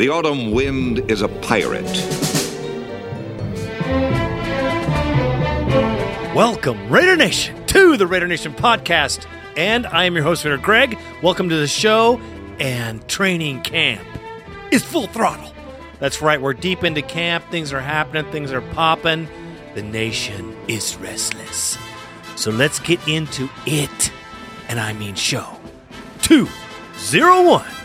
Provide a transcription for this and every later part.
The autumn wind is a pirate. Welcome, Raider Nation, to the Raider Nation podcast. And I am your host, Raider Greg. Welcome to the show. And training camp is full throttle. That's right, we're deep into camp. Things are happening, things are popping. The nation is restless. So let's get into it. And I mean show 201.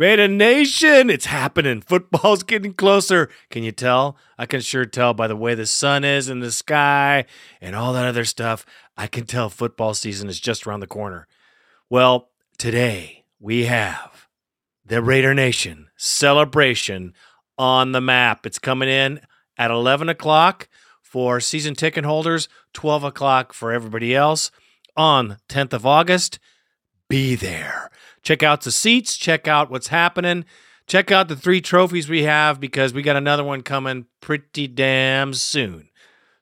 Raider Nation, it's happening. Football's getting closer. Can you tell? I can sure tell by the way the sun is in the sky and all that other stuff. I can tell football season is just around the corner. Well, today we have the Raider Nation celebration on the map. It's coming in at 11 o'clock for season ticket holders, 12 o'clock for everybody else on 10th of August. Be there. Check out the seats, check out what's happening, check out the three trophies we have because we got another one coming pretty damn soon.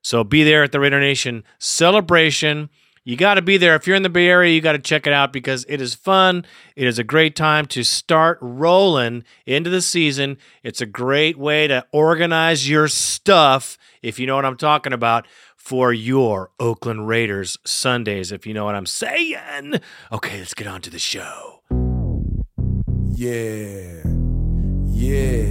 So be there at the Raider Nation celebration. You got to be there. If you're in the Bay Area, you got to check it out because it is fun. It is a great time to start rolling into the season. It's a great way to organize your stuff, if you know what I'm talking about, for your Oakland Raiders Sundays, if you know what I'm saying. Okay, let's get on to the show. Yeah, yeah.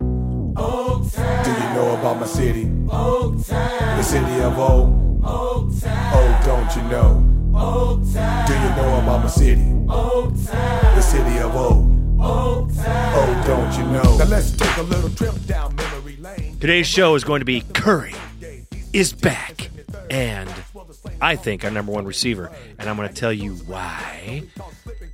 Oaktown. Oh, Do you know about my city? Oaktown. The city of O. Oaktown. Oh, don't you know? Oaktown. Do you know about my city? Oaktown. The city of O. Oaktown. Oh, don't you know? Now let's take a little trip down memory lane. Today's show is going to be Curry is back. And I think our number one receiver. And I'm going to tell you why.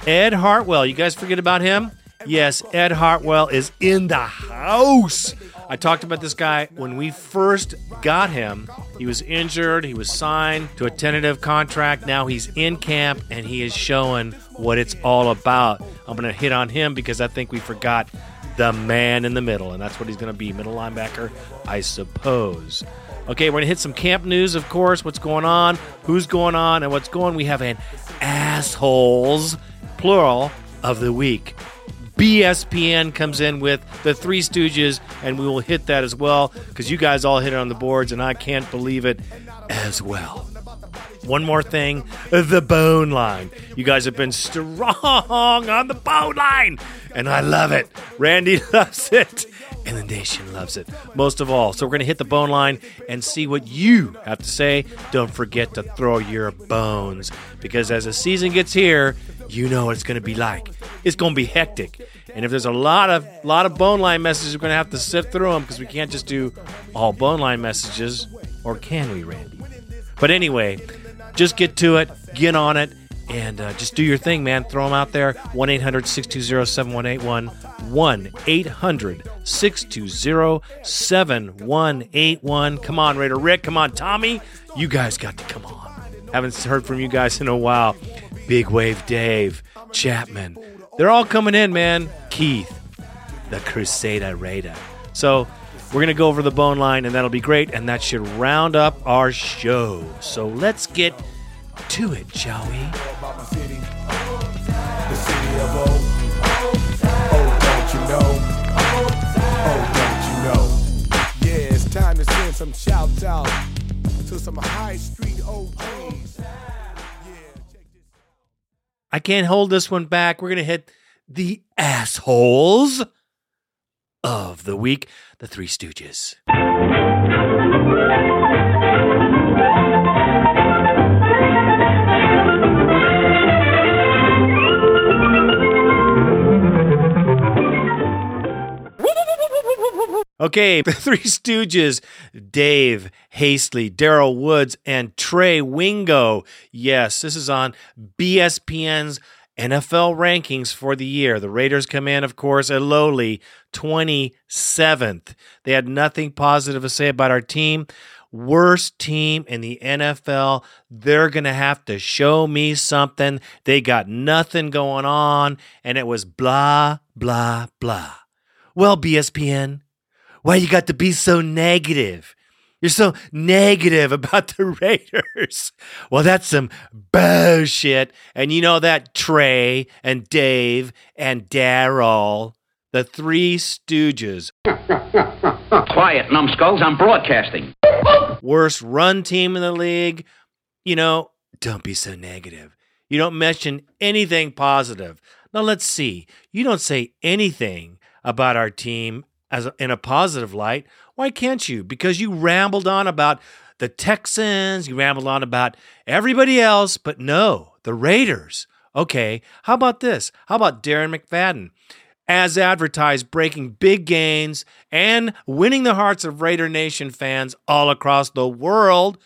Ed Hartwell, you guys forget about him? Yes, Ed Hartwell is in the house. I talked about this guy when we first got him. He was injured, he was signed to a tentative contract. Now he's in camp and he is showing what it's all about. I'm going to hit on him because I think we forgot the man in the middle, and that's what he's going to be middle linebacker, I suppose. Okay, we're going to hit some camp news, of course. What's going on, who's going on, and what's going. We have an assholes, plural, of the week. BSPN comes in with the Three Stooges, and we will hit that as well because you guys all hit it on the boards, and I can't believe it as well. One more thing the bone line. You guys have been strong on the bone line, and I love it. Randy loves it, and the nation loves it most of all. So, we're going to hit the bone line and see what you have to say. Don't forget to throw your bones because as the season gets here, you know what it's going to be like. It's going to be hectic. And if there's a lot of lot of bone line messages, we're going to have to sift through them because we can't just do all bone line messages, or can we, Randy? But anyway, just get to it, get on it, and uh, just do your thing, man. Throw them out there. 1 800 620 7181. 1 800 620 7181. Come on, Raider Rick. Come on, Tommy. You guys got to come on. Haven't heard from you guys in a while. Big Wave Dave, Chapman. They're all coming in, man. Keith, the Crusader Raider. So we're going to go over the bone line, and that'll be great. And that should round up our show. So let's get to it, shall we? About my city. The city of O. Oh, don't you know? Oh, don't you know? Yeah, it's time to send some shouts out to some high street OGs. Yeah, check this I can't hold this one back. We're going to hit the assholes of the week the Three Stooges. Okay, the Three Stooges, Dave Hastley, Daryl Woods, and Trey Wingo. Yes, this is on BSPN's NFL rankings for the year. The Raiders come in, of course, a lowly 27th. They had nothing positive to say about our team. Worst team in the NFL. They're going to have to show me something. They got nothing going on, and it was blah, blah, blah. Well, BSPN, why you got to be so negative? You're so negative about the Raiders. Well, that's some bullshit. And you know that Trey and Dave and Daryl, the three stooges, Quiet, numbskulls. I'm broadcasting. worst run team in the league. You know, don't be so negative. You don't mention anything positive. Now let's see. You don't say anything about our team as a, in a positive light. Why can't you? Because you rambled on about the Texans, you rambled on about everybody else, but no, the Raiders. Okay, how about this? How about Darren McFadden? As advertised, breaking big gains and winning the hearts of Raider Nation fans all across the world.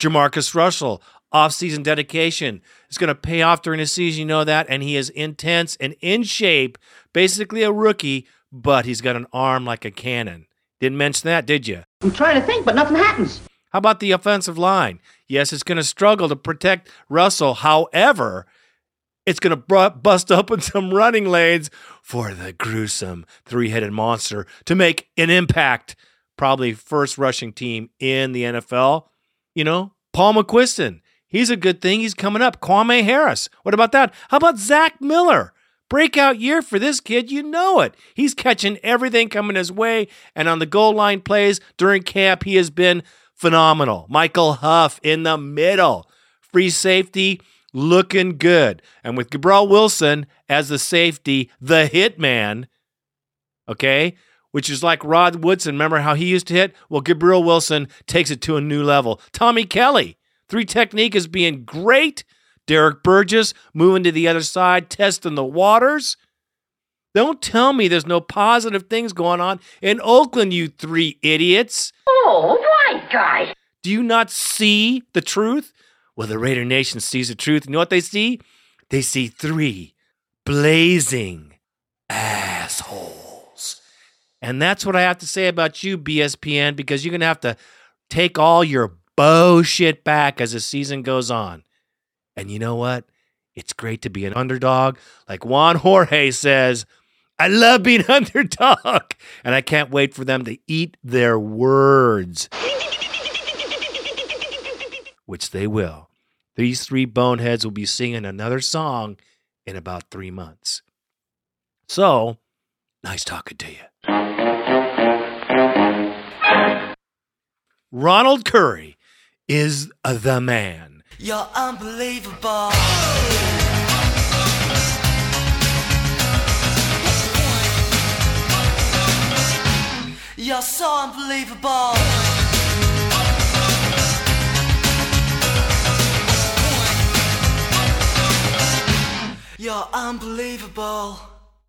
Jamarcus Russell, off-season dedication is going to pay off during the season. You know that, and he is intense and in shape. Basically a rookie, but he's got an arm like a cannon. Didn't mention that, did you? I'm trying to think, but nothing happens. How about the offensive line? Yes, it's going to struggle to protect Russell. However, it's going to bust open some running lanes for the gruesome three-headed monster to make an impact. Probably first rushing team in the NFL. You know, Paul McQuistan. He's a good thing. He's coming up. Kwame Harris. What about that? How about Zach Miller? Breakout year for this kid. You know it. He's catching everything coming his way. And on the goal line plays during camp, he has been phenomenal. Michael Huff in the middle. Free safety looking good. And with Gibril Wilson as the safety, the hitman, okay, which is like Rod Woodson. Remember how he used to hit? Well, Gibril Wilson takes it to a new level. Tommy Kelly, three technique is being great. Derrick Burgess moving to the other side, testing the waters. Don't tell me there's no positive things going on in Oakland, you three idiots. Oh, right, guys. Do you not see the truth? Well, the Raider Nation sees the truth. You know what they see? They see three blazing assholes. And that's what I have to say about you, BSPN, because you're going to have to take all your bullshit back as the season goes on. And you know what? It's great to be an underdog. Like Juan Jorge says, I love being underdog. And I can't wait for them to eat their words which they will. These three boneheads will be singing another song in about three months. So, nice talking to you. Ronald Curry is the man. You're unbelievable. You're so unbelievable. You're unbelievable.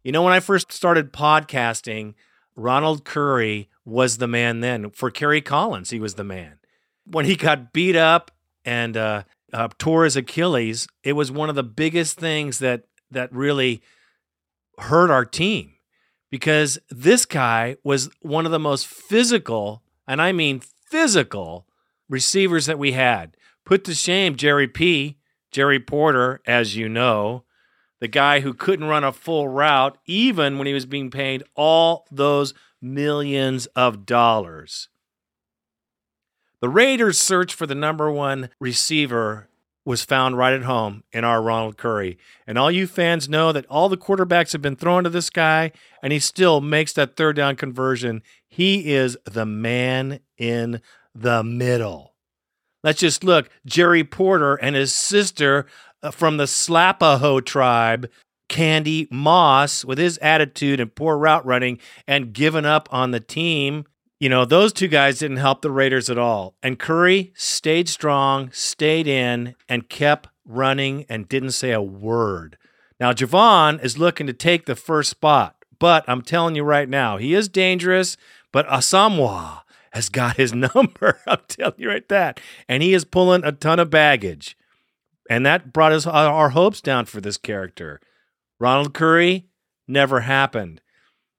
You know, when I first started podcasting, Ronald Curry was the man then. For Kerry Collins, he was the man. When he got beat up and uh, uh, tore his Achilles, it was one of the biggest things that that really hurt our team because this guy was one of the most physical, and I mean physical, receivers that we had. Put to shame Jerry P. Jerry Porter, as you know, the guy who couldn't run a full route even when he was being paid all those millions of dollars. The Raiders' search for the number one receiver was found right at home in our Ronald Curry. And all you fans know that all the quarterbacks have been thrown to this guy, and he still makes that third down conversion. He is the man in the middle. Let's just look Jerry Porter and his sister uh, from the Slapaho tribe, Candy Moss, with his attitude and poor route running and giving up on the team. You know, those two guys didn't help the Raiders at all. And Curry stayed strong, stayed in, and kept running and didn't say a word. Now, Javon is looking to take the first spot, but I'm telling you right now, he is dangerous, but Asomugha has got his number. I'm telling you right that. And he is pulling a ton of baggage. And that brought us our hopes down for this character. Ronald Curry never happened.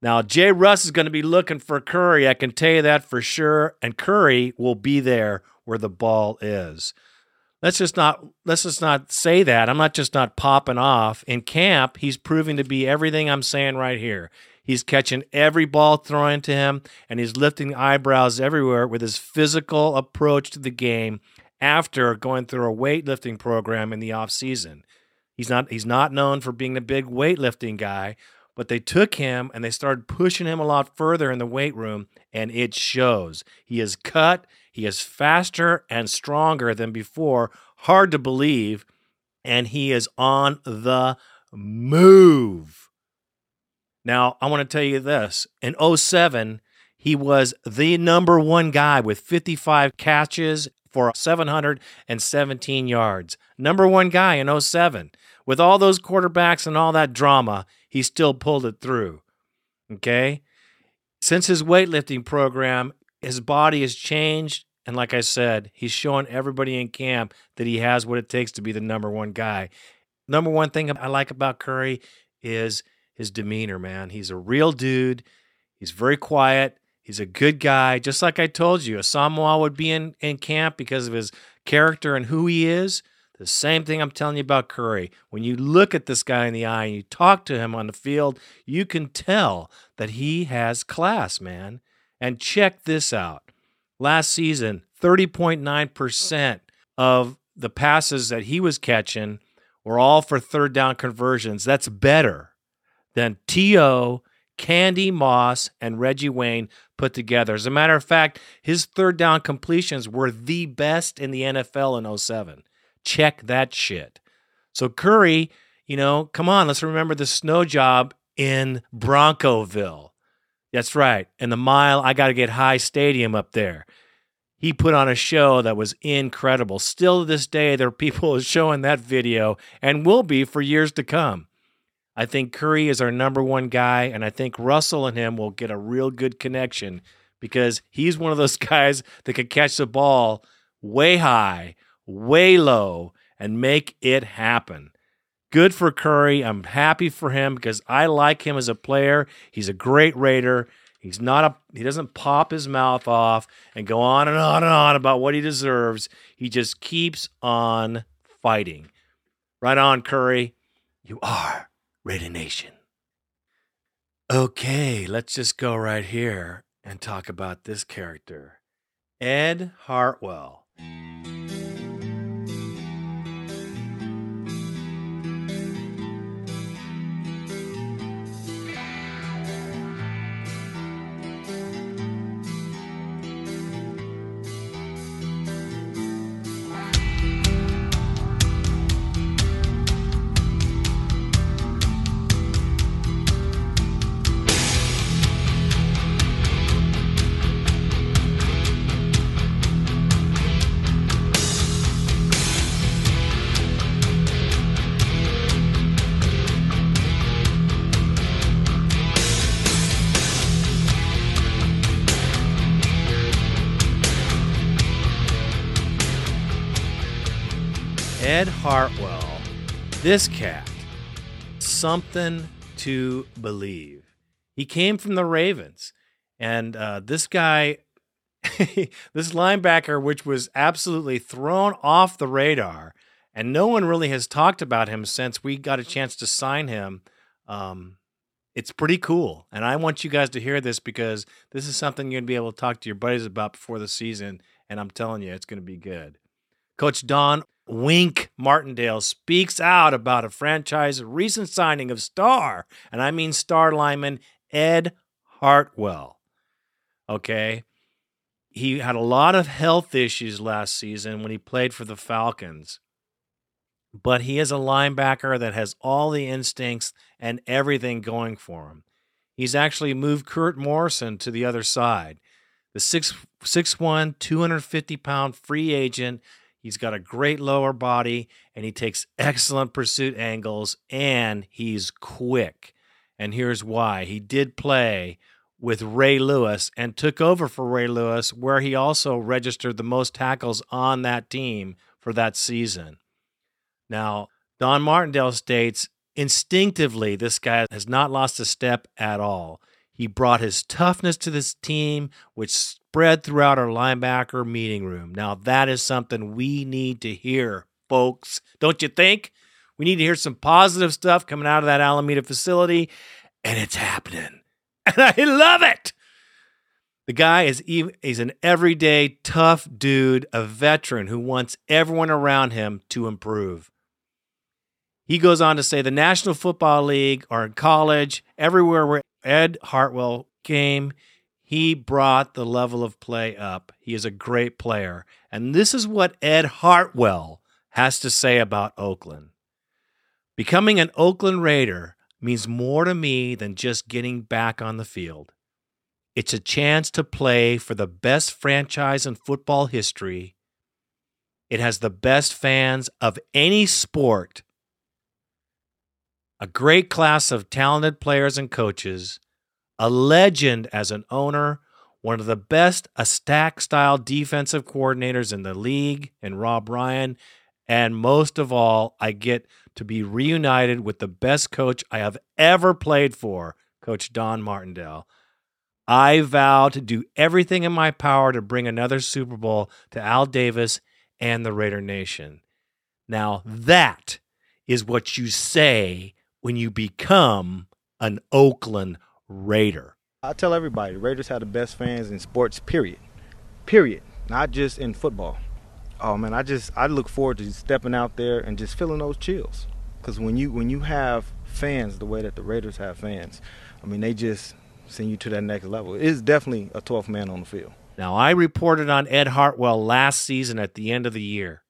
Now, Jay Russ is going to be looking for Curry. I can tell you that for sure. And Curry will be there where the ball is. Let's just not let's just not say that. I'm not just not popping off. In camp, he's proving to be everything I'm saying right here. He's catching every ball thrown to him, and he's lifting eyebrows everywhere with his physical approach to the game after going through a weightlifting program in the offseason. He's not he's not known for being a big weightlifting guy, but they took him and they started pushing him a lot further in the weight room, and it shows. He is cut, he is faster and stronger than before. Hard to believe. And he is on the move. Now, I want to tell you this. In 07, he was the number one guy with 55 catches for 717 yards. Number one guy in 07. With all those quarterbacks and all that drama, he still pulled it through. Okay? Since his weightlifting program, his body has changed. And like I said, he's showing everybody in camp that he has what it takes to be the number one guy. Number one thing I like about Curry is his demeanor, man. He's a real dude. He's very quiet. He's a good guy. Just like I told you, Asomugha would be in, in camp because of his character and who he is. The same thing I'm telling you about Curry. When you look at this guy in the eye and you talk to him on the field, you can tell that he has class, man. And check this out. Last season, 30.9% of the passes that he was catching were all for third down conversions. That's better than T.O., Candy Moss, and Reggie Wayne put together. As a matter of fact, his third down completions were the best in the NFL in 07. Check that shit. So Curry, you know, come on, let's remember the snow job in Broncoville. That's right. And the mile, I got to get high stadium up there. He put on a show that was incredible. Still to this day, there are people showing that video and will be for years to come. I think Curry is our number one guy, and I think Russell and him will get a real good connection because he's one of those guys that can catch the ball way high, way low, and make it happen. Good for Curry. I'm happy for him because I like him as a player. He's a great Raider. He's not a he doesn't pop his mouth off and go on and on and on about what he deserves. He just keeps on fighting. Right on, Curry. You are Raider Nation. Okay, let's just go right here and talk about this character. Ed Hartwell. Ed Hartwell, this cat, something to believe. He came from the Ravens, and uh, this guy, this linebacker, which was absolutely thrown off the radar, and no one really has talked about him since we got a chance to sign him. Um, it's pretty cool, and I want you guys to hear this because this is something you're gonna be able to talk to your buddies about before the season, and I'm telling you, it's gonna be good. Coach Don Wink Martindale speaks out about a franchise recent signing of star, and I mean star lineman Ed Hartwell. Okay. He had a lot of health issues last season when he played for the Falcons, but he is a linebacker that has all the instincts and everything going for him. He's actually moved Kirk Morrison to the other side. The 6'1, 250 pound free agent He's got a great lower body and he takes excellent pursuit angles and he's quick. And here's why he did play with Ray Lewis and took over for Ray Lewis, where he also registered the most tackles on that team for that season. Now, Don Martindale states instinctively, this guy has not lost a step at all. He brought his toughness to this team, which spread throughout our linebacker meeting room. Now, that is something we need to hear, folks. Don't you think? We need to hear some positive stuff coming out of that Alameda facility, and it's happening. And I love it. The guy is he's an everyday tough dude, a veteran who wants everyone around him to improve. He goes on to say the National Football League or in college, everywhere where Ed Hartwell came, he brought the level of play up. He is a great player. And this is what Ed Hartwell has to say about Oakland. Becoming an Oakland Raider means more to me than just getting back on the field. It's a chance to play for the best franchise in football history. It has the best fans of any sport, a great class of talented players and coaches, a legend as an owner, one of the best a stack style defensive coordinators in the league, and Rob Ryan. And most of all, I get to be reunited with the best coach I have ever played for, Coach Don Martindale. I vow to do everything in my power to bring another Super Bowl to Al Davis and the Raider Nation. Now, that is what you say when you become an Oakland Raider. I tell everybody, Raiders have the best fans in sports, period. Period. Not just in football. Oh man, I just I look forward to stepping out there and just feeling those chills. Cause when you when you have fans the way that the Raiders have fans, I mean they just send you to that next level. It is definitely a 12th man on the field. Now, I reported on Ed Hartwell last season at the end of the year.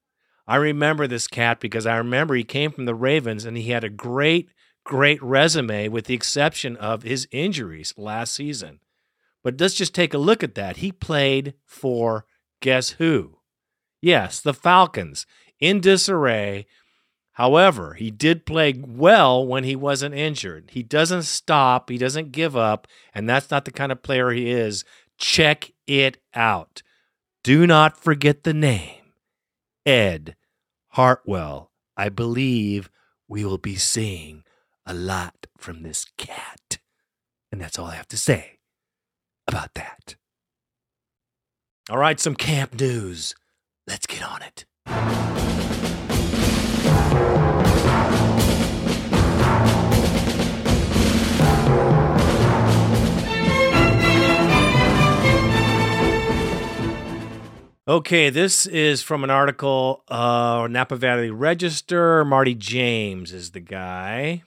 I remember this cat because I remember he came from the Ravens and he had a great, great resume with the exception of his injuries last season. But let's just take a look at that. He played for guess who? Yes, the Falcons in disarray. However, he did play well when he wasn't injured. He doesn't stop, he doesn't give up, and that's not the kind of player he is. Check it out. Do not forget the name Ed Hartwell. I believe we will be seeing a lot from this cat. And that's all I have to say about that. All right, some camp news. Let's get on it. Okay, this is from an article, uh, Napa Valley Register. Marty James is the guy.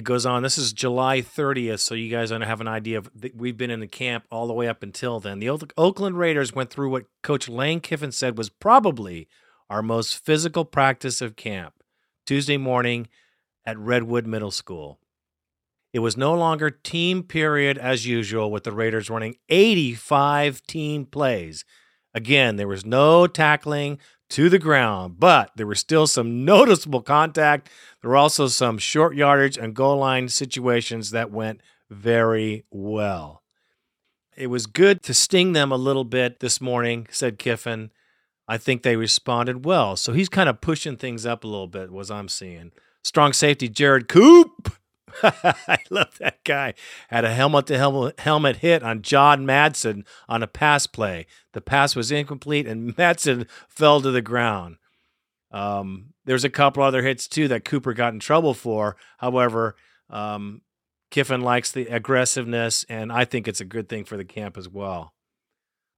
It goes on. This is July 30th, so you guys have an idea of we've been in the camp all the way up until then. The Oakland Raiders went through what Coach Lane Kiffin said was probably our most physical practice of camp Tuesday morning at Redwood Middle School. It was no longer team period as usual, with the Raiders running 85 team plays Again, there was no tackling to the ground, but there was still some noticeable contact. There were also some short yardage and goal line situations that went very well. It was good to sting them a little bit this morning, said Kiffin. I think they responded well. So he's kind of pushing things up a little bit, was I'm seeing. Strong safety Jared Coop I love that guy. Had a helmet to helmet hit on John Madsen on a pass play. The pass was incomplete and Madsen fell to the ground. Um, there's a couple other hits too that Cooper got in trouble for. However, um, Kiffin likes the aggressiveness, and I think it's a good thing for the camp as well.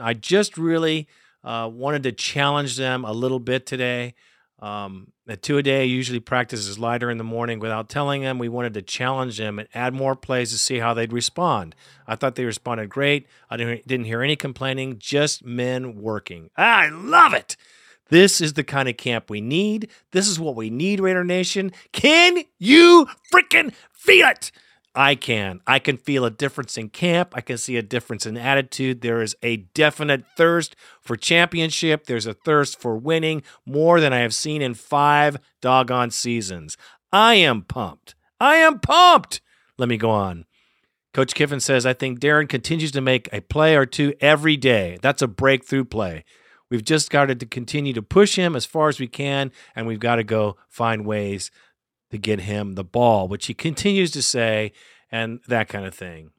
I just really uh, wanted to challenge them a little bit today. Um, at two a day usually practices lighter in the morning without telling them. We wanted to challenge them and add more plays to see how they'd respond. I thought they responded great. I didn't hear any complaining, just men working. I love it. This is the kind of camp we need. This is what we need, Raider Nation. Can you freaking feel it? I can. I can feel a difference in camp. I can see a difference in attitude. There is a definite thirst for championship. There's a thirst for winning more than I have seen in five doggone seasons. I am pumped. I am pumped. Let me go on. Coach Kiffin says, I think Darren continues to make a play or two every day. That's a breakthrough play. We've just got to continue to push him as far as we can, and we've got to go find ways to get him the ball, which he continues to say, and that kind of thing.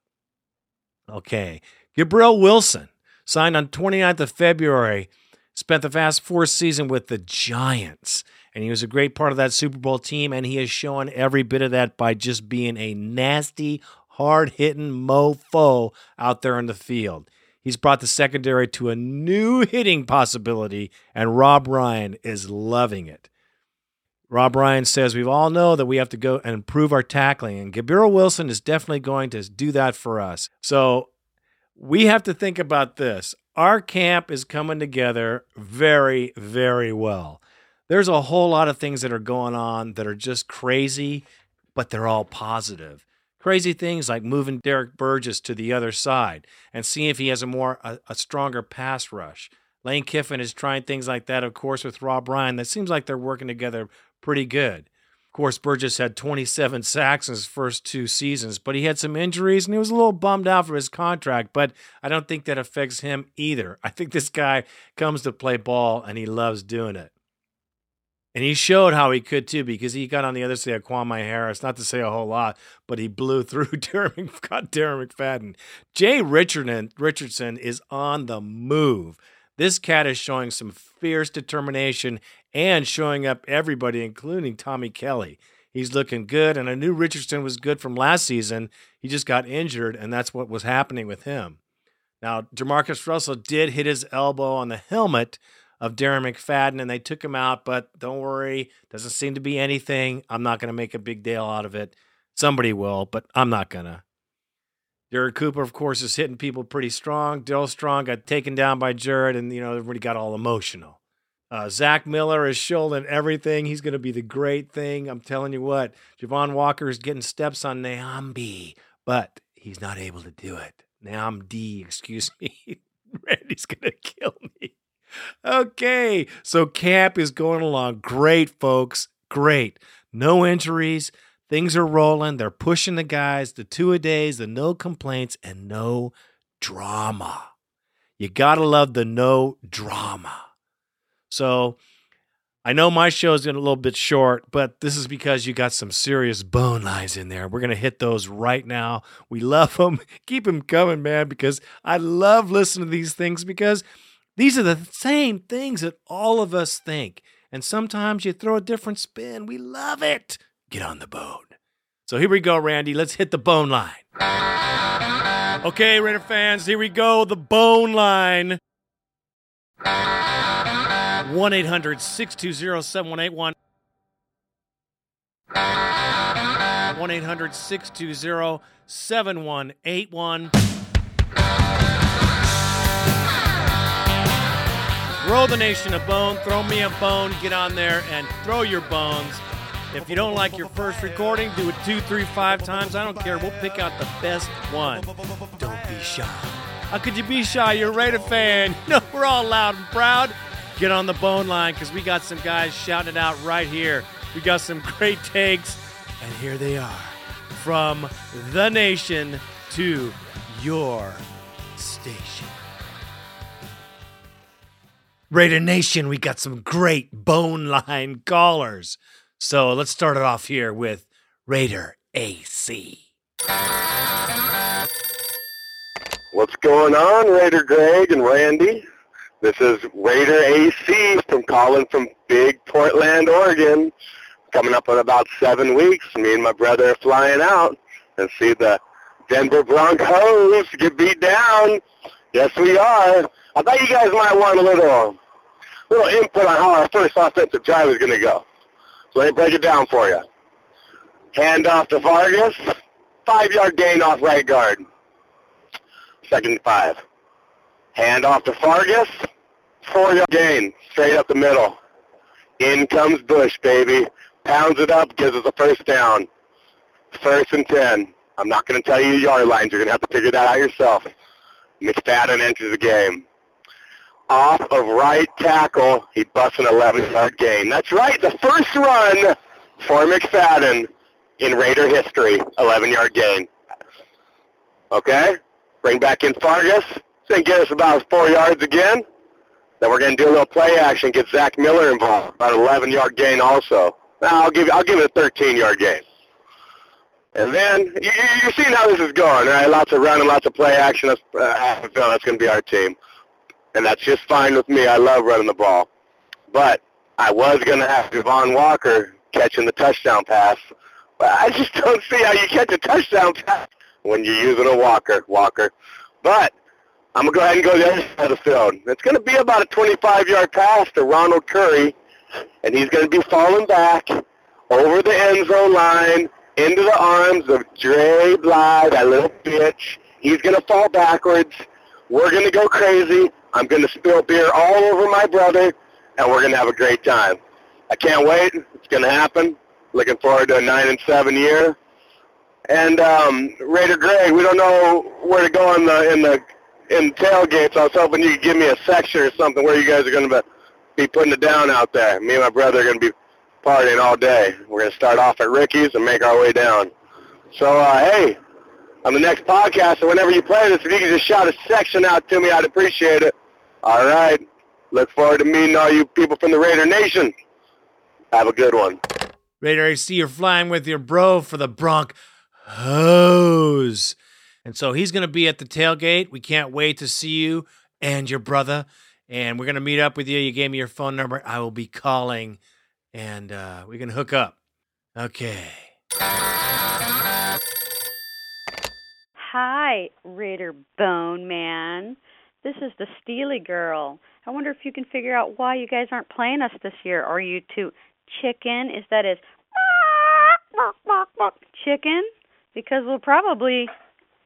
Okay. Gibril Wilson signed on 29th of February, spent the fast four season with the Giants. And he was a great part of that Super Bowl team, and he has shown every bit of that by just being a nasty, hard hitting mofo out there in the field. He's brought the secondary to a new hitting possibility, and Rob Ryan is loving it. Rob Ryan says we all know that we have to go and improve our tackling, and Gibril Wilson is definitely going to do that for us. So we have to think about this. Our camp is coming together very, very well. There's a whole lot of things that are going on that are just crazy, but they're all positive. Crazy things like moving Derrick Burgess to the other side and seeing if he has a more a, a stronger pass rush. Lane Kiffin is trying things like that, of course, with Rob Ryan. That seems like they're working together pretty good. Of course, Burgess had 27 sacks in his first two seasons, but he had some injuries and he was a little bummed out for his contract. But I don't think that affects him either. I think this guy comes to play ball and he loves doing it. And he showed how he could too, because he got on the other side of Kwame Harris, not to say a whole lot, but he blew through Darren, got Darren McFadden. Jay Richardson, Richardson is on the move. This cat is showing some fierce determination and showing up everybody, including Tommy Kelly. He's looking good, and I knew Richardson was good from last season. He just got injured, and that's what was happening with him. Now, Demarcus Russell did hit his elbow on the helmet, of Darren McFadden and they took him out, but don't worry, doesn't seem to be anything. I'm not going to make a big deal out of it. Somebody will, but I'm not going to. Jarrod Cooper, of course, is hitting people pretty strong. Dill Strong got taken down by Jared, and, you know, everybody got all emotional. Uh, Zach Miller is shouldering everything. He's going to be the great thing. I'm telling you what, Javon Walker is getting steps on Nnamdi, but he's not able to do it. Nnamdi, excuse me. Randy's going to kill me okay, so camp is going along great, folks. Great. No injuries. Things are rolling. They're pushing the guys, the two a days, the no complaints, and no drama. You got to love the no drama. So I know my show is getting a little bit short, but this is because you got some serious bone lines in there. We're going to hit those right now. We love them. Keep them coming, man, because I love listening to these things because these are the same things that all of us think. And sometimes you throw a different spin. We love it. Get on the bone. So here we go, Randy. Let's hit the bone line. Okay, Raider fans, here we go. The bone line. 1 800 620 7181. 1 800 620 7181. Throw the nation a bone. Throw me a bone. Get on there and throw your bones. If you don't like your first recording, do it two, three, five times. I don't care. We'll pick out the best one. Don't be shy. How could you be shy? You're a Raider fan. No, we're all loud and proud. Get on the bone line because we got some guys shouting it out right here. We got some great takes, and here they are from the nation to your station. Raider Nation, we got some great bone line callers. So let's start it off here with Raider AC. What's going on, Raider Greg and Randy? This is Raider AC from calling from Big Portland, Oregon. Coming up in about seven weeks, me and my brother are flying out and see the Denver Broncos get beat down. Yes, we are. I thought you guys might want a little little input on how our first offensive drive is going to go. So let me break it down for you. Hand off to Fargas, five-yard gain off right guard. Second five. Hand off to Fargas, four-yard gain, straight up the middle. In comes Bush, baby. Pounds it up, gives us a first down. First and ten. I'm not going to tell you yard lines. You're going to have to figure that out yourself. McFadden enters the game off of right tackle. He busts an 11-yard gain. That's right, the first run for McFadden in Raider history, 11-yard gain. Okay? Bring back in Fargas. Then get us about four yards again. Then we're going to do a little play action, get Zach Miller involved, about an 11-yard gain also. Now I'll give I'll give it a 13-yard gain. And then you, you're seeing how this is going, right? Lots of running, lots of play action. That's, uh, that's going to be our team and that's just fine with me. I love running the ball. But I was going to have Javon Walker catching the touchdown pass. But I just don't see how you catch a touchdown pass when you're using a walker, Walker. But I'm going to go ahead and go to the other side of the field. It's going to be about a 25-yard pass to Ronald Curry, and he's going to be falling back over the end zone line into the arms of Dre Bly, that little bitch. He's going to fall backwards. We're going to go crazy. I'm going to spill beer all over my brother, and we're going to have a great time. I can't wait. It's going to happen. Looking forward to a 9 and 7 year. And um, Raider Greg, we don't know where to go in the in the in tailgates. I was hoping you could give me a section or something where you guys are going to be putting it down out there. Me and my brother are going to be partying all day. We're going to start off at Ricky's and make our way down. So, uh, hey, on the next podcast or whenever you play this, if you could just shout a section out to me, I'd appreciate it. All right. Look forward to meeting all you people from the Raider Nation. Have a good one. Raider AC, you're flying with your bro for the Bronc hose. And so he's going to be at the tailgate. We can't wait to see you and your brother. And we're going to meet up with you. You gave me your phone number. I will be calling and uh, we can hook up. Okay. Hi, Raider Bone Man. This is the Steely Girl. I wonder if you can figure out why you guys aren't playing us this year. Are you too chicken? Is that that is chicken? Because we'll probably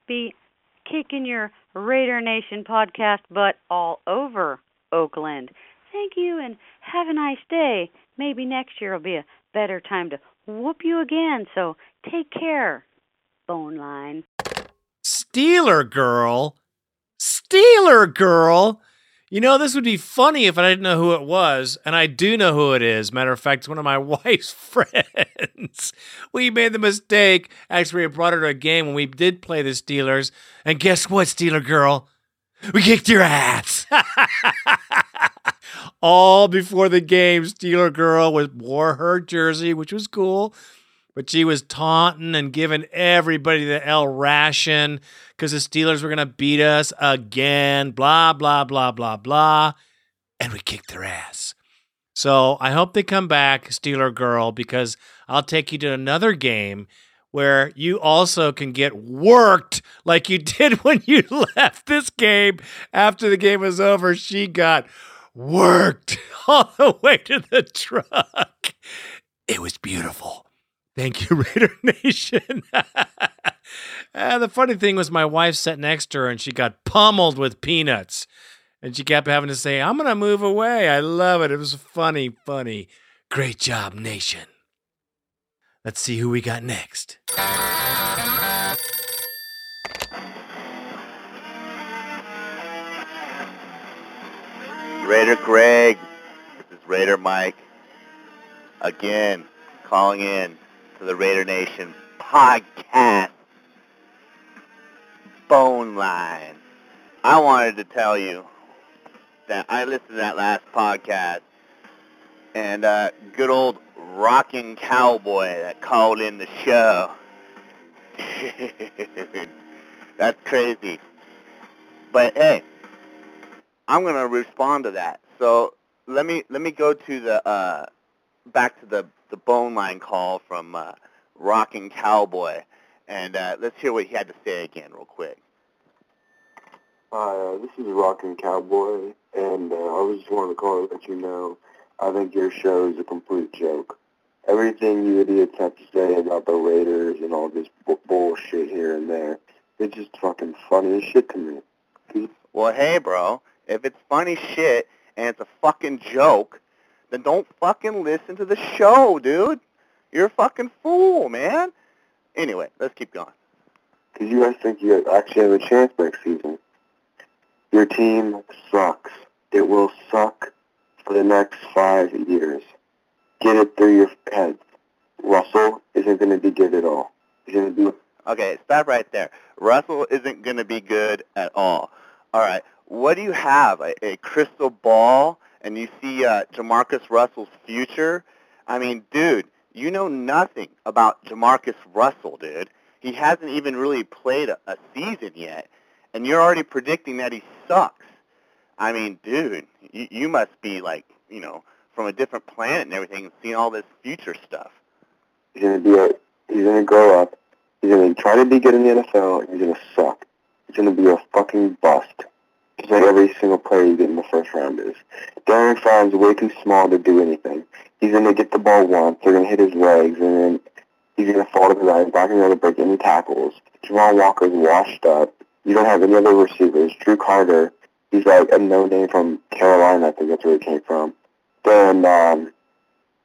be kicking your Raider Nation podcast butt all over Oakland. Thank you and have a nice day. Maybe next year will be a better time to whoop you again. So take care, Bone Line. Steeler girl. Steeler girl. You know, this would be funny if I didn't know who it was, and I do know who it is. Matter of fact, it's one of my wife's friends. we made the mistake. Actually, we brought her to a game when we did play the Steelers, and guess what, Steeler girl? We kicked your ass. All before the game, Steeler girl was wore her jersey, which was cool but she was taunting and giving everybody the L ration because the Steelers were going to beat us again, blah, blah, blah, blah, blah. And we kicked their ass. So I hope they come back, Steeler girl, because I'll take you to another game where you also can get worked like you did when you left this game after the game was over. She got worked all the way to the truck. It was beautiful. Thank you, Raider Nation. uh, the funny thing was, my wife sat next to her and she got pummeled with peanuts. And she kept having to say, I'm going to move away. I love it. It was funny, funny. Great job, Nation. Let's see who we got next. Raider Greg. This is Raider Mike. Again, calling in to the Raider Nation podcast Bone Line. I wanted to tell you that I listened to that last podcast and uh, good old rocking cowboy that called in the show. That's crazy. But hey, I'm gonna respond to that. So let me let me go to the uh, back to the the bone line call from uh, Rocking Cowboy, and uh, let's hear what he had to say again, real quick. Hi, uh, this is Rocking Cowboy, and uh, I was just wanting to call to let you know I think your show is a complete joke. Everything you idiots have to say about the Raiders and all this bu- bullshit here and there, it's just fucking funny as shit to me. Well, hey, bro, if it's funny shit and it's a fucking joke, then don't fucking listen to the show, dude. You're a fucking fool, man. Anyway, let's keep going. Because you guys think you actually have a chance next season. Your team sucks. It will suck for the next five years. Get it through your head. Russell isn't going to be good at all. He's going to be Okay, stop right there. Russell isn't going to be good at all. All right, what do you have? A, a crystal ball, and you see uh, Jamarcus Russell's future? I mean, dude, you know nothing about Jamarcus Russell, dude. He hasn't even really played a, a season yet, and you're already predicting that he sucks. I mean, dude, you, you must be like, you know, from a different planet and everything, and seeing all this future stuff. He's gonna be a, he's gonna grow up He's to try to be good in the NFL, he's to suck. He's to be a fucking bust. Like every single player you get in the first round is. Darren Farham's way too small to do anything. He's going to get the ball once, they're going to hit his legs, and then he's going to fall to the right. Not going to be able to break any tackles. Javon Walker's washed up. You don't have any other receivers. Drew Carter, he's like a no-name from Carolina, I think that's where he came from. Then um,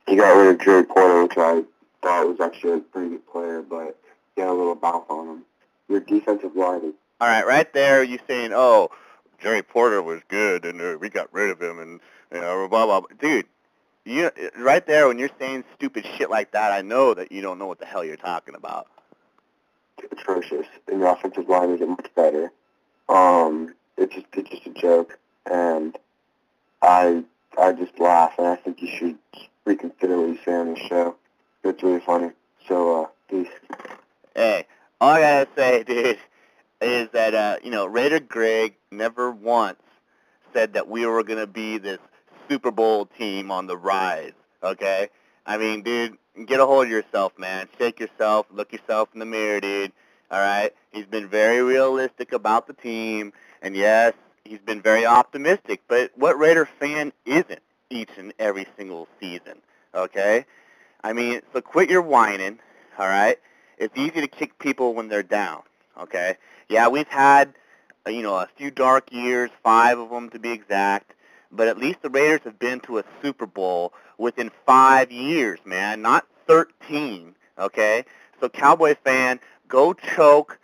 he got rid of Jerry Porter, which I thought was actually a pretty good player, but he had a little bounce on him. Your defensive line is All right, right there, you're saying, "Oh, Jerry Porter was good, and uh, we got rid of him," and you know, blah blah. blah. Dude, you right there when you're saying stupid shit like that, I know that you don't know what the hell you're talking about. atrocious, and your offensive line isn't much better. Um, it's just it's just a joke, and I I just laugh, and I think you should reconsider what you say on the show. It's really funny. So, uh, peace. Hey, all I gotta say, dude, is that uh, you know Raider Greg never once said that we were gonna be this Super Bowl team on the rise. Okay, I mean, dude, get a hold of yourself, man. Shake yourself, look yourself in the mirror, dude. All right, he's been very realistic about the team, and yes, he's been very optimistic. But what Raider fan isn't each and every single season? Okay, I mean, so quit your whining. All right, it's easy to kick people when they're down. Okay, yeah, we've had you know a few dark years, five of them to be exact. But at least the Raiders have been to a Super Bowl within five years, man, not 13. Okay, so Cowboy fan, go choke,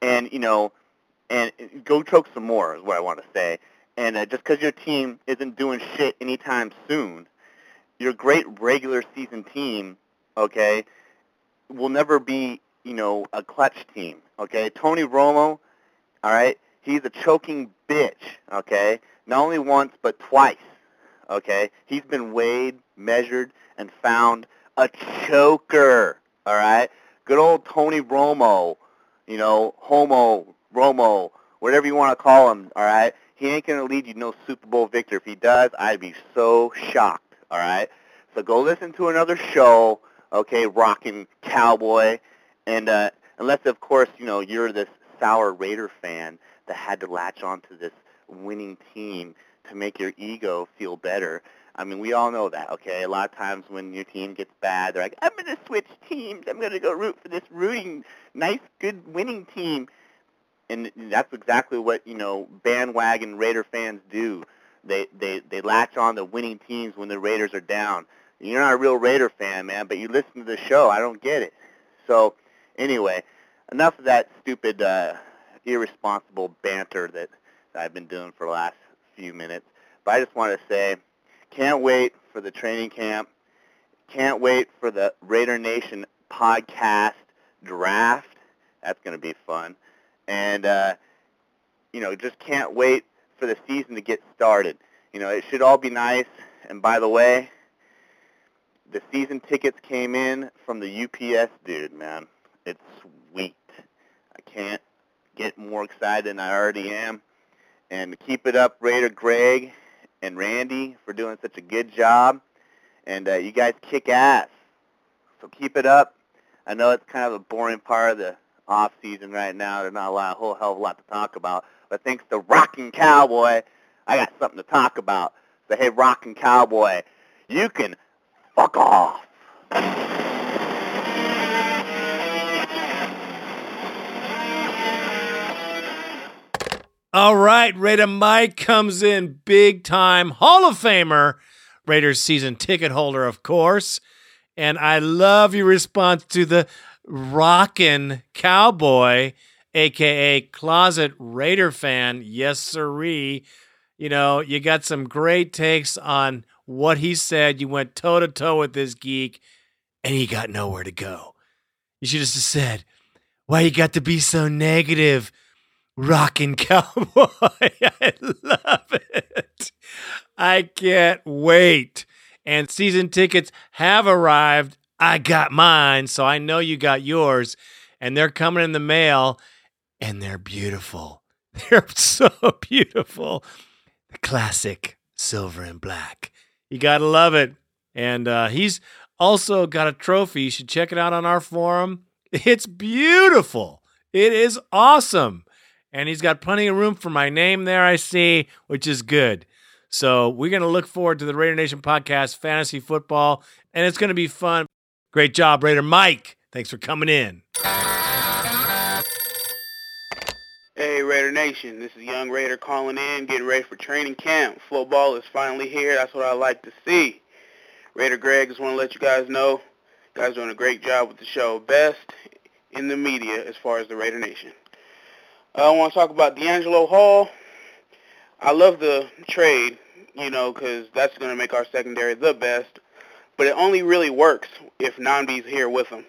and you know, and go choke some more is what I want to say. And uh, just because your team isn't doing shit anytime soon, your great regular season team, okay, will never be, you know, a clutch team. Okay, Tony Romo, all right, he's a choking bitch. Okay, not only once but twice. Okay, he's been weighed, measured, and found a choker. All right, good old Tony Romo, you know, Homo Romo, whatever you want to call him. All right, he ain't gonna lead you no Super Bowl victor. If he does, I'd be so shocked. All right, so go listen to another show. Okay, rocking cowboy, and uh, unless of course you know you're this sour Raider fan that had to latch onto this winning team to make your ego feel better. I mean, we all know that, okay? A lot of times when your team gets bad, they're like, I'm going to switch teams. I'm going to go root for this rooting, nice, good winning team. And that's exactly what, you know, bandwagon Raider fans do. They, they, they latch on to winning teams when the Raiders are down. You're not a real Raider fan, man, but you listen to the show. I don't get it. So, anyway, enough of that stupid, uh, irresponsible banter that I've been doing for the last few minutes. But I just want to say, can't wait for the training camp. Can't wait for the Raider Nation podcast draft. That's going to be fun. And, uh, you know, just can't wait for the season to get started. You know, it should all be nice. And by the way, the season tickets came in from the UPS dude, man. It's sweet. I can't get more excited than I already am. And keep it up, Raider Greg and Randy, for doing such a good job. And uh, you guys kick ass. So keep it up. I know it's kind of a boring part of the off season right now. There's not a lot, a whole hell of a lot to talk about. But thanks to Rockin' Cowboy, I got something to talk about. So hey, Rockin' Cowboy, you can fuck off. All right, Raider Mike comes in big time Hall of Famer, Raiders season ticket holder, of course. And I love your response to the rockin' cowboy, aka closet Raider fan. Yes, sirree. You know, you got some great takes on what he said. You went toe to toe with this geek, and he got nowhere to go. You should have just said, Why you got to be so negative? Rockin' Cowboy. I love it. I can't wait. And season tickets have arrived. I got mine, so I know you got yours. And they're coming in the mail, and they're beautiful. They're so beautiful. The classic silver and black. You got to love it. And uh, he's also got a trophy. You should check it out on our forum. It's beautiful. It is awesome. And he's got plenty of room for my name there, I see, which is good. So we're going to look forward to the Raider Nation podcast, Fantasy Football, and it's going to be fun. Great job, Raider Mike. Thanks for coming in. Hey Raider Nation, this is Young Raider calling in, getting ready for training camp. Football is finally here. That's what I like to see. Raider Greg just want to let you guys know, you guys doing a great job with the show. Best in the media as far as the Raider Nation. I want to talk about DeAngelo Hall. I love the trade, you know, because that's going to make our secondary the best. But it only really works if Nnamdi's here with him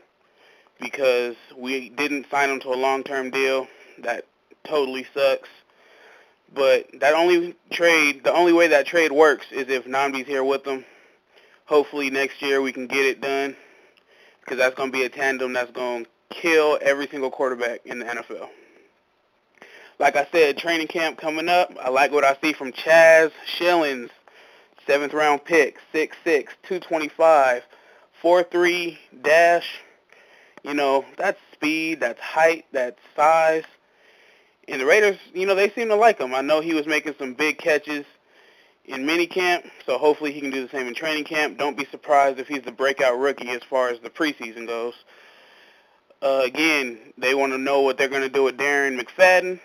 because we didn't sign him to a long-term deal. That totally sucks. But that only trade, the only way that trade works is if Nnamdi's here with them. Hopefully next year we can get it done because that's going to be a tandem that's going to kill every single quarterback in the NFL. Like I said, training camp coming up. I like what I see from Chaz Schilens, seventh round pick, 6'6", 225, 4'3", dash. You know, that's speed, that's height, that's size. And the Raiders, you know, they seem to like him. I know he was making some big catches in minicamp, so hopefully he can do the same in training camp. Don't be surprised if he's the breakout rookie as far as the preseason goes. Uh, again, they want to know what they're going to do with Darren McFadden.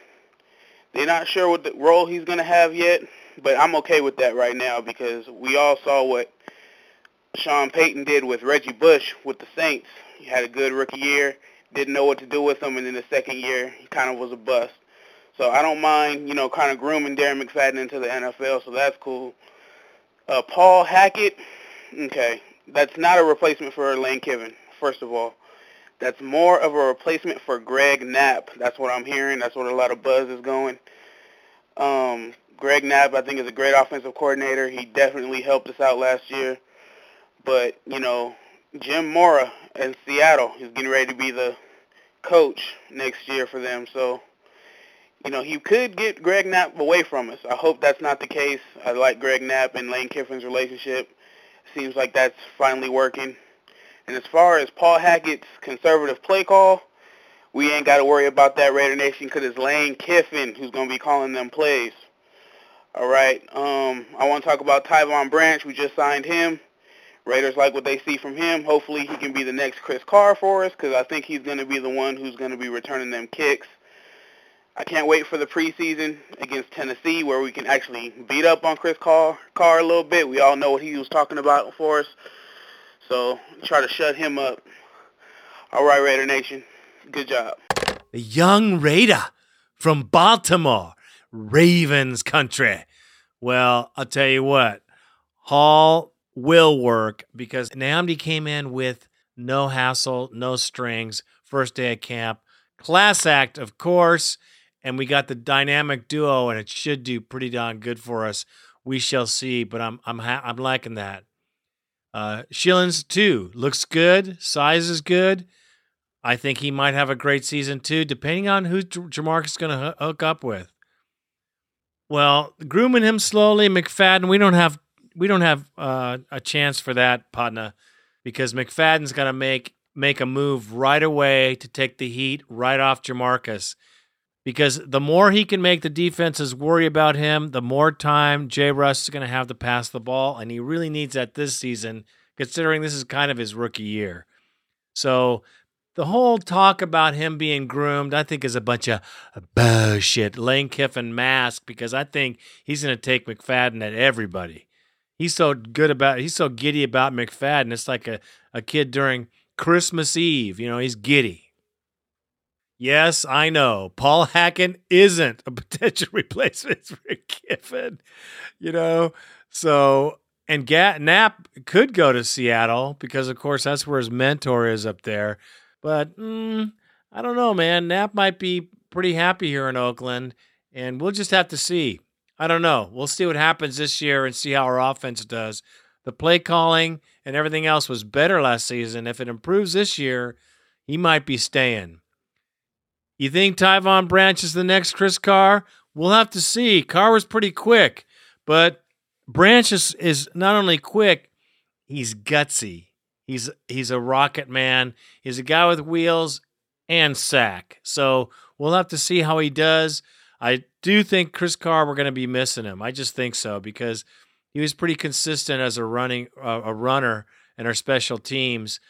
They're not sure what the role he's going to have yet, but I'm okay with that right now because we all saw what Sean Payton did with Reggie Bush with the Saints. He had a good rookie year, didn't know what to do with him, and in the second year, he kind of was a bust. So I don't mind, you know, kind of grooming Darren McFadden into the NFL, so that's cool. Uh, Paul Hackett, okay, that's not a replacement for Lane Kiffin, first of all. That's more of a replacement for Greg Knapp. That's what I'm hearing. That's what a lot of buzz is going. Um, Greg Knapp, I think, is a great offensive coordinator. He definitely helped us out last year. But, you know, Jim Mora in Seattle is getting ready to be the coach next year for them. So, you know, he could get Greg Knapp away from us. I hope that's not the case. I like Greg Knapp and Lane Kiffin's relationship. Seems like that's finally working. And as far as Paul Hackett's conservative play call, we ain't got to worry about that Raider Nation because it's Lane Kiffin who's going to be calling them plays. All right. Um, I want to talk about Tyvon Branch. We just signed him. Raiders like what they see from him. Hopefully he can be the next Chris Carr for us because I think he's going to be the one who's going to be returning them kicks. I can't wait for the preseason against Tennessee where we can actually beat up on Chris Carr, Carr a little bit. We all know what he was talking about for us. So try to shut him up. All right, Raider Nation. Good job. The young Raider from Baltimore, Ravens country. Well, I'll tell you what, Hall will work because Nnamdi came in with no hassle, no strings, first day of camp. Class act, of course. And we got the dynamic duo, and it should do pretty darn good for us. We shall see, but I'm I'm ha- I'm liking that. Uh, Schilens too looks good. Size is good. I think he might have a great season too, depending on who Jamarcus is going to hook up with. Well, grooming him slowly, McFadden. We don't have we don't have uh, a chance for that, Patna, because McFadden's going to make make a move right away to take the heat right off Jamarcus. Because the more he can make the defenses worry about him, the more time Jay Russ is going to have to pass the ball, and he really needs that this season, considering this is kind of his rookie year. So the whole talk about him being groomed, I think, is a bunch of uh, bullshit. Lane Kiffin mask because I think he's going to take McFadden at everybody. He's so good about, he's so giddy about McFadden. It's like a, a kid during Christmas Eve. You know, he's giddy. Yes, I know. Paul Hackett isn't a potential replacement for Kiffin, you know. So, and Gat Knapp could go to Seattle because, of course, that's where his mentor is up there. But mm, I don't know, man. Knapp might be pretty happy here in Oakland, and we'll just have to see. I don't know. We'll see what happens this year and see how our offense does. The play calling and everything else was better last season. If it improves this year, he might be staying. You think Tyvon Branch is the next Chris Carr? We'll have to see. Carr was pretty quick, but Branch is, is not only quick, he's gutsy. He's he's a rocket man. He's a guy with wheels. and sack. So we'll have to see how he does. I do think Chris Carr, we're going to be missing him. I just think so because he was pretty consistent as a running uh, a runner in our special teams.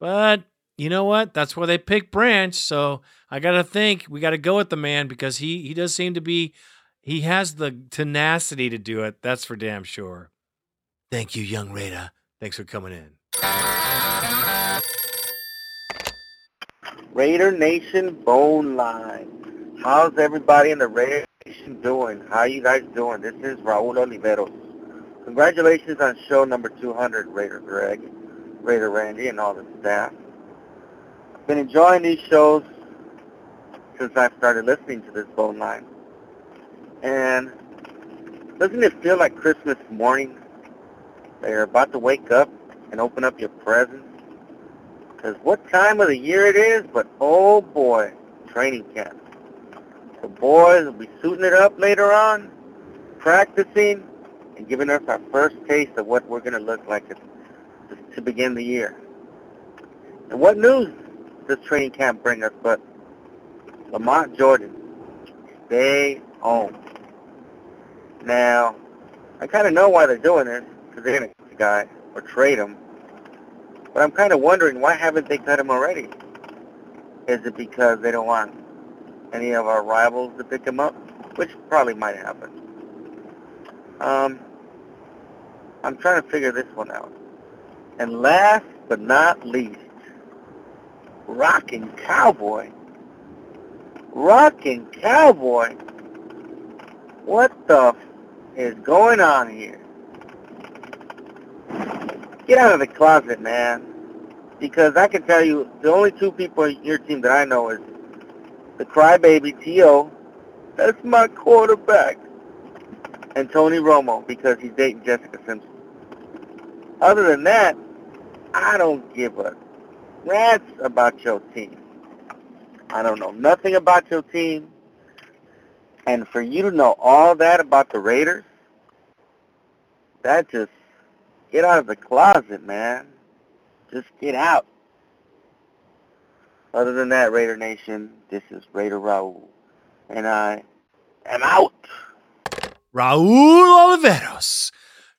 But you know what? That's why they picked Branch. So I got to think we got to go with the man because he he does seem to be he has the tenacity to do it. That's for damn sure. Thank you, young Raider. Thanks for coming in. Raider Nation Bone Line. How's everybody in the Raider Nation doing? How are you guys doing? This is Raul Oliveros. Congratulations on show number 200, Raider Greg, Raider Randy, and all the staff. I've been enjoying these shows since I've started listening to this Bone Line. And doesn't it feel like Christmas morning? They're about to wake up and open up your presents because what time of the year it is, but oh boy, training camp. The boys will be suiting it up later on, practicing, and giving us our first taste of what we're going to look like to begin the year. And what news does training camp bring us but Lamont Jordan, stay home. Now, I kind of know why they're doing this, because they're going to cut the guy or trade him. But I'm kind of wondering, why haven't they cut him already? Is it because they don't want any of our rivals to pick him up? Which probably might happen. Um, I'm trying to figure this one out. And last but not least, Rockin' Cowboy. Rockin' Cowboy? What the f- is going on here? Get out of the closet, man. Because I can tell you, the only two people in your team that I know is the crybaby T.O. That's my quarterback. And Tony Romo, because he's dating Jessica Simpson. Other than that, I don't give a rat's about your team. I don't know nothing about your team. And for you to know all that about the Raiders, that just get out of the closet, man. Just get out. Other than that, Raider Nation, this is Raider Raul. And I am out. Raul Oliveros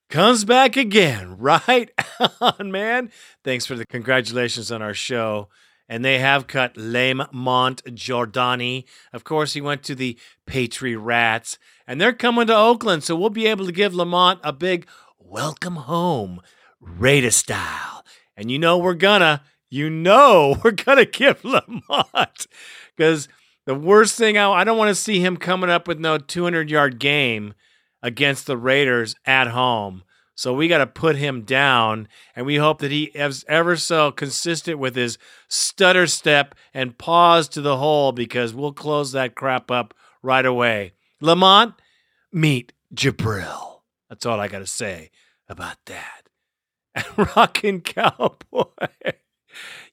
comes back again. Right on, man. Thanks for the congratulations on our show. And they have cut Lamont Jordani. Of course, he went to the Patriot Rats. And they're coming to Oakland, so we'll be able to give Lamont a big welcome home, Raider style. And you know we're gonna, you know we're gonna give Lamont. Because the worst thing, I, I don't want to see him coming up with no 200 yard game against the Raiders at home. So we got to put him down, and we hope that he is ever so consistent with his stutter step and pause to the hole because we'll close that crap up right away. Lamont, meet Gibril. That's all I got to say about that. And Rockin' Cowboy,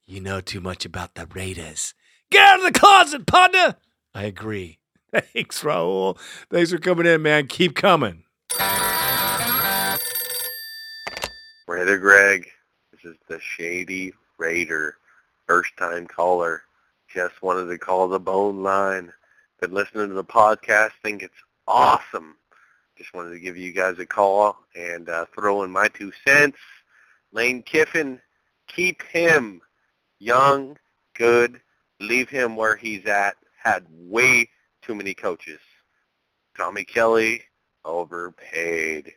you know too much about the Raiders. Get out of the closet, partner. I agree. Thanks, Raul. Thanks for coming in, man. Keep coming. Raider Greg, this is the Shady Raider, first time caller. Just wanted to call the bone line. Been listening to the podcast, think it's awesome. Just wanted to give you guys a call and uh, throw in my two cents. Lane Kiffin, keep him young, good, leave him where he's at. Had way too many coaches. Tommy Kelly, overpaid.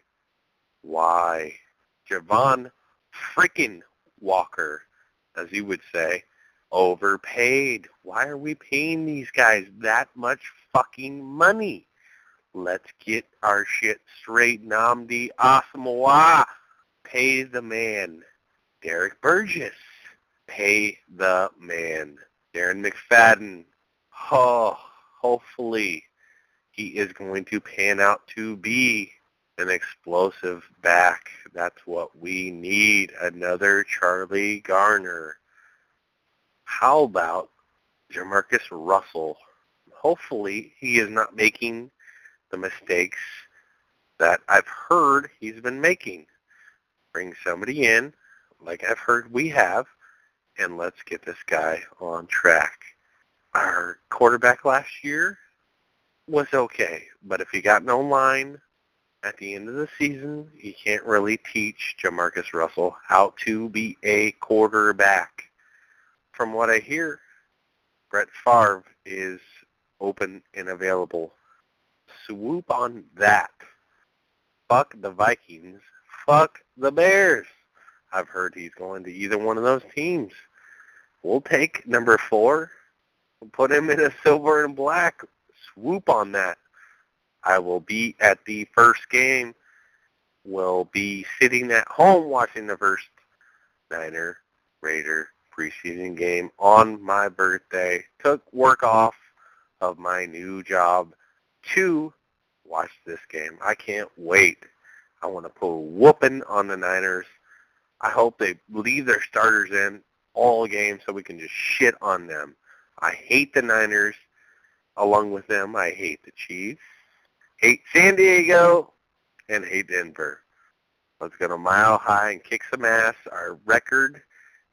Why? Javon freaking Walker, as you would say, overpaid. Why are we paying these guys that much fucking money? Let's get our shit straight. Nnamdi Asomugha, pay the man. Derrick Burgess, pay the man. Darren McFadden, oh, hopefully he is going to pan out to be an explosive back. That's what we need. Another Charlie Garner. How about Jamarcus Russell? Hopefully he is not making the mistakes that I've heard he's been making. Bring somebody in, like I've heard we have, and let's get this guy on track. our quarterback last year was okay, but if you got no line at the end of the season, you can't really teach Jamarcus Russell how to be a quarterback. From what I hear, Brett Favre is open and available. Swoop on that. Fuck the Vikings. Fuck the Bears. I've heard he's going to either one of those teams. We'll take number four put him in a silver and black. Swoop on that. I will be at the first game. Will be sitting at home watching the first Niner Raider preseason game on my birthday. Took work off of my new job to watch this game. I can't wait. I want to put a whooping on the Niners. I hope they leave their starters in all game so we can just shit on them. I hate the Niners. Along with them, I hate the Chiefs, hate San Diego, and hate Denver. Let's go to Mile High and kick some ass. Our record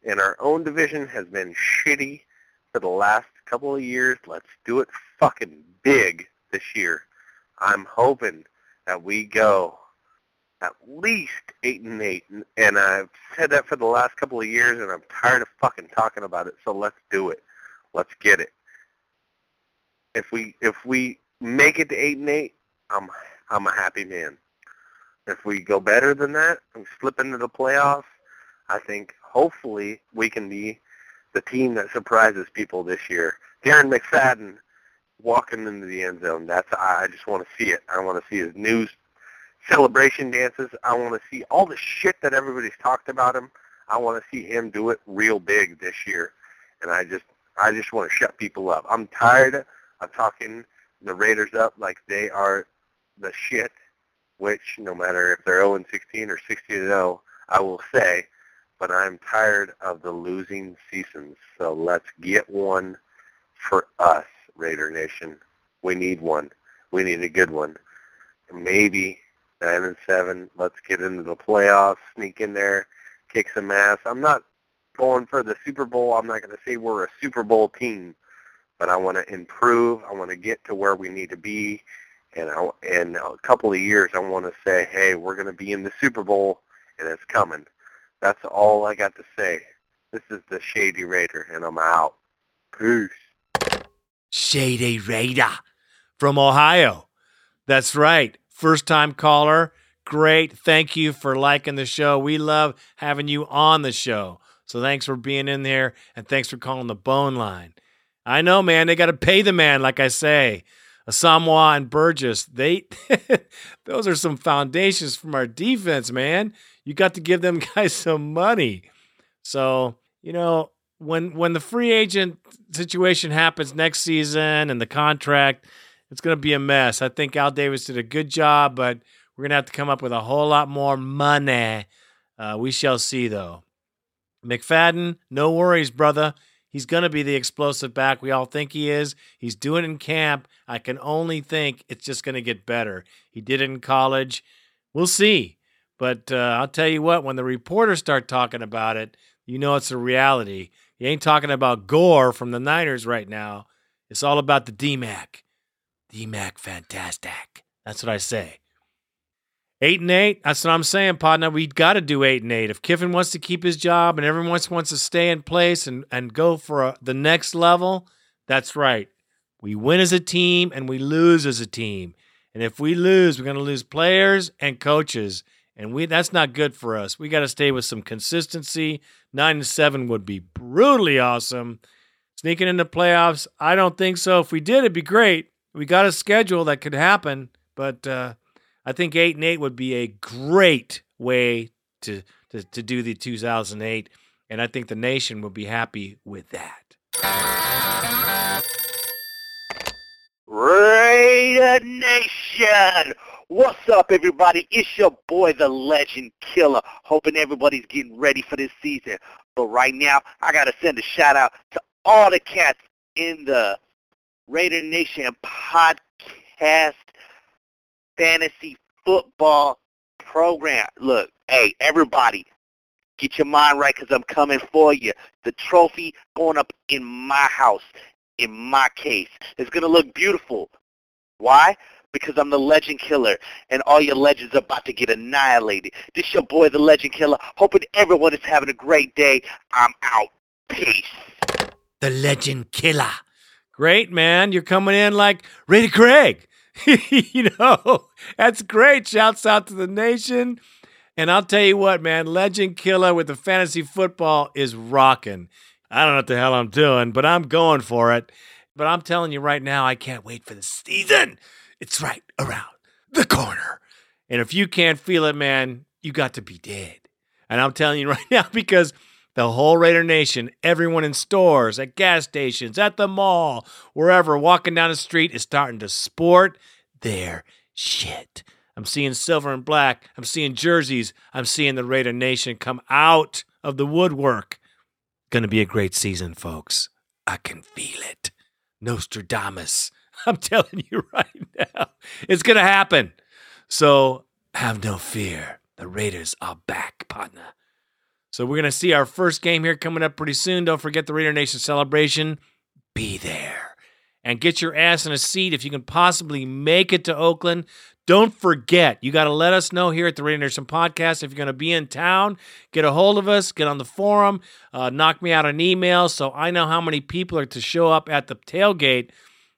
in our own division has been shitty for the last couple of years. Let's do it fucking big this year. I'm hoping that we go at least eight and eight, and I've said that for the last couple of years, and I'm tired of fucking talking about it. So let's do it. Let's get it. If we if we make it to eight and eight, I'm I'm a happy man. If we go better than that and slip into the playoffs, I think hopefully we can be the team that surprises people this year. Darren McFadden walking into the end zone. That's I just want to see it. I want to see his new celebration dances. I want to see all the shit that everybody's talked about him. I want to see him do it real big this year. And I just I just want to shut people up. I'm tired of talking the Raiders up like they are the shit, which no matter if they're 0 and 16 or 16-0, I will say, but I'm tired of the losing seasons. So let's get one for us, Raider Nation. We need one. We need a good one. Maybe nine and seven. Let's get into the playoffs, sneak in there, kick some ass. I'm not going for the Super Bowl. I'm not going to say we're a Super Bowl team, but I want to improve. I want to get to where we need to be. And I, in a couple of years, I want to say, hey, we're going to be in the Super Bowl, and it's coming. That's all I got to say. This is the Shady Raider, and I'm out. Peace. Shady Raider from Ohio. That's right. First time caller. Great. Thank you for liking the show. We love having you on the show. So thanks for being in there and thanks for calling the bone line. I know, man, they got to pay the man, like I say. Asomugha and Burgess, they those are some foundations from our defense, man. You got to give them guys some money. So, you know, when when the free agent situation happens next season and the contract, it's going to be a mess. I think Al Davis did a good job, but we're going to have to come up with a whole lot more money. Uh, we shall see, though. McFadden, no worries, brother. He's going to be the explosive back we all think he is. He's doing in camp. I can only think it's just going to get better. He did it in college. We'll see. But uh, I'll tell you what, when the reporters start talking about it, you know it's a reality. You ain't talking about Gore from the Niners right now. It's all about the DMAC. DMAC fantastic. That's what I say. Eight and eight. That's what I'm saying, partner. We got to do eight and eight. If Kiffin wants to keep his job and everyone wants, wants to stay in place and, and go for a, the next level, that's right. We win as a team and we lose as a team. And if we lose, we're going to lose players and coaches. And we that's not good for us. We got to stay with some consistency. Nine and seven would be brutally awesome. Sneaking into playoffs, I don't think so. If we did, it'd be great. We got a schedule that could happen, but uh, I think eight and eight would be a great way to, to to do the 2008, and I think the nation would be happy with that. Raider Nation! What's up, everybody? It's your boy, the Legend Killer. Hoping everybody's getting ready for this season. But right now, I gotta send a shout out to all the cats in the Raider Nation podcast fantasy football program. Look, hey, everybody, get your mind right because I'm coming for you. The trophy going up in my house in my case. It's going to look beautiful. Why? Because I'm the legend killer, and all your legends are about to get annihilated. This your boy, the legend killer, hoping everyone is having a great day. I'm out. Peace. The legend killer. Great, man. You're coming in like Raider Greg. you know, that's great. Shouts out to the nation. And I'll tell you what, man, Legend Killer with the fantasy football is rocking. I don't know what the hell I'm doing, but I'm going for it. But I'm telling you right now, I can't wait for the season. It's right around the corner. And if you can't feel it, man, you got to be dead. And I'm telling you right now because the whole Raider Nation, everyone in stores, at gas stations, at the mall, wherever, walking down the street is starting to sport their shit. I'm seeing silver and black. I'm seeing jerseys. I'm seeing the Raider Nation come out of the woodwork. To be a great season, folks. I can feel it. Nostradamus. I'm telling you right now, it's to happen. So have no fear. The Raiders are back, partner. So we're going to see our first game here coming up pretty soon. Don't forget the Raider Nation celebration. Be there and get your ass in a seat if you can possibly make it to Oakland. Don't forget, you got to let us know here at the Raider Nation podcast if you're going to be in town. Get a hold of us, get on the forum, uh, knock me out an email so I know how many people are to show up at the tailgate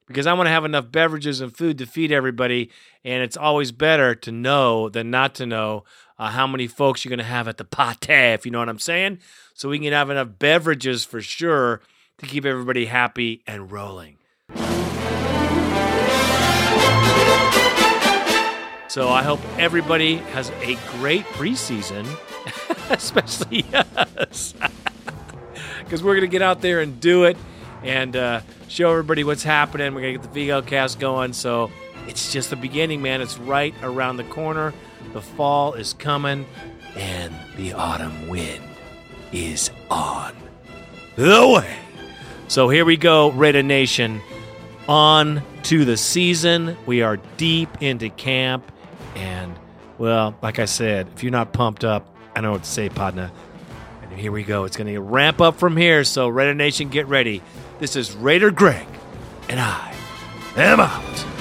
because I want to have enough beverages and food to feed everybody. And it's always better to know than not to know uh, how many folks you're going to have at the pate, if you know what I'm saying. So we can have enough beverages for sure to keep everybody happy and rolling. So I hope everybody has a great preseason, especially us, because we're going to get out there and do it and uh, show everybody what's happening. We're going to get the Vigo cast going. So it's just the beginning, man. It's right around the corner. The fall is coming, and the autumn wind is on the way. So here we go, Raider Nation. On to the season. We are deep into camp. And, well, like I said, if you're not pumped up, I don't know what to say, partner. And here we go. It's going to ramp up from here. So, Raider Nation, get ready. This is Raider Greg, and I am out.